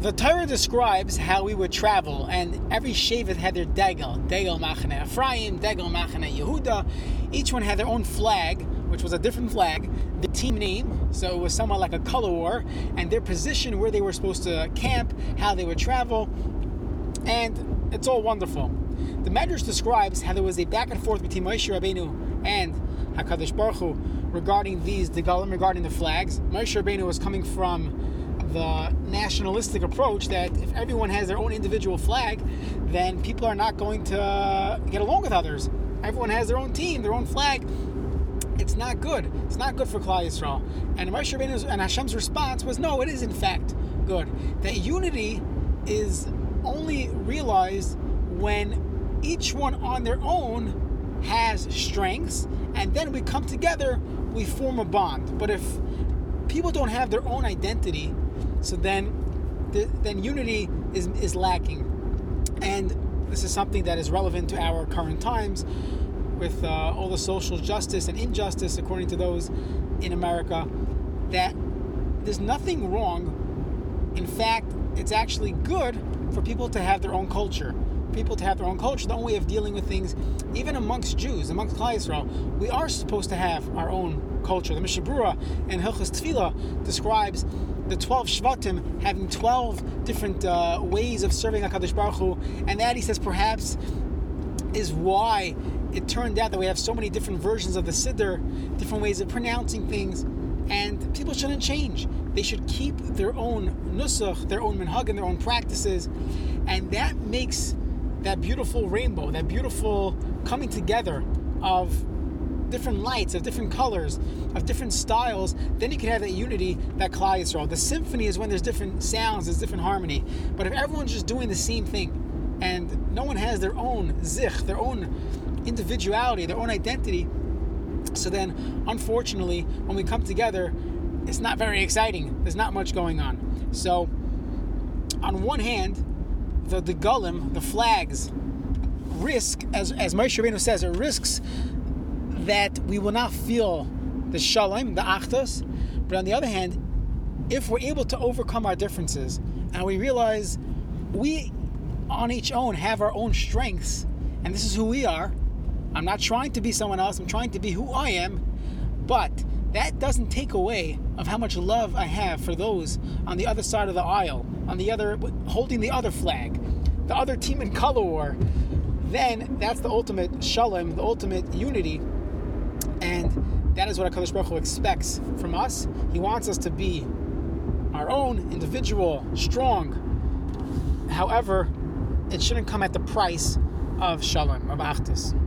The Torah describes how we would travel, and every Shevet had their degel, degel Machane Ephraim, degel Machane Yehuda. Each one had their own flag, which was a different flag, the team name, so it was somewhat like a color war, and their position where they were supposed to camp, how they would travel, and it's all wonderful. The Medrash describes how there was a back and forth between Moshe Rabbeinu and Hakadosh Baruch Hu regarding these degalim, regarding the flags. Moshe Rabbeinu was coming from the uh, nationalistic approach that if everyone has their own individual flag, then people are not going to uh, get along with others. Everyone has their own team, their own flag. It's not good. It's not good for Klal Yisrael. And Moshe Rabbeinu's and Hashem's response was, no, it is in fact good. That unity is only realized when each one on their own has strengths, and then we come together, we form a bond. But if people don't have their own identity, so then the, then unity is, is lacking. And this is something that is relevant to our current times with uh, all the social justice and injustice, according to those in America, that there's nothing wrong. In fact, it's actually good for people to have their own culture. People to have their own culture, their own way of dealing with things, even amongst Jews, amongst Klal Yisrael. We are supposed to have our own culture. The Mishnah Berurah in Hilchas Tefillah describes the 12 Shvatim having 12 different uh, ways of serving HaKadosh Baruch Hu, and that, he says, perhaps is why it turned out that we have so many different versions of the Siddur, different ways of pronouncing things, and people shouldn't change. They should keep their own nusach, their own minhag, and their own practices, and that makes that beautiful rainbow, that beautiful coming together of different lights, of different colors, of different styles, then you can have that unity, that Klal Yisrael. The symphony is when there's different sounds, there's different harmony. But if everyone's just doing the same thing, and no one has their own zich, their own individuality, their own identity, so then, unfortunately, when we come together, it's not very exciting. There's not much going on. So, on one hand, the the gulim, the flags, risk, as as Moshe Rabbeinu says, it risks that we will not feel the shalom, the achdus. But on the other hand, if we're able to overcome our differences and we realize we on each own have our own strengths and this is who we are, I'm not trying to be someone else, I'm trying to be who I am, but that doesn't take away of how much love I have for those on the other side of the aisle, on the other holding the other flag, the other team in color war. Then that's the ultimate shalom, the ultimate unity and that is what HaKadosh Baruch Hu expects from us. He wants us to be our own, individual, strong. However, it shouldn't come at the price of shalom, of achdus.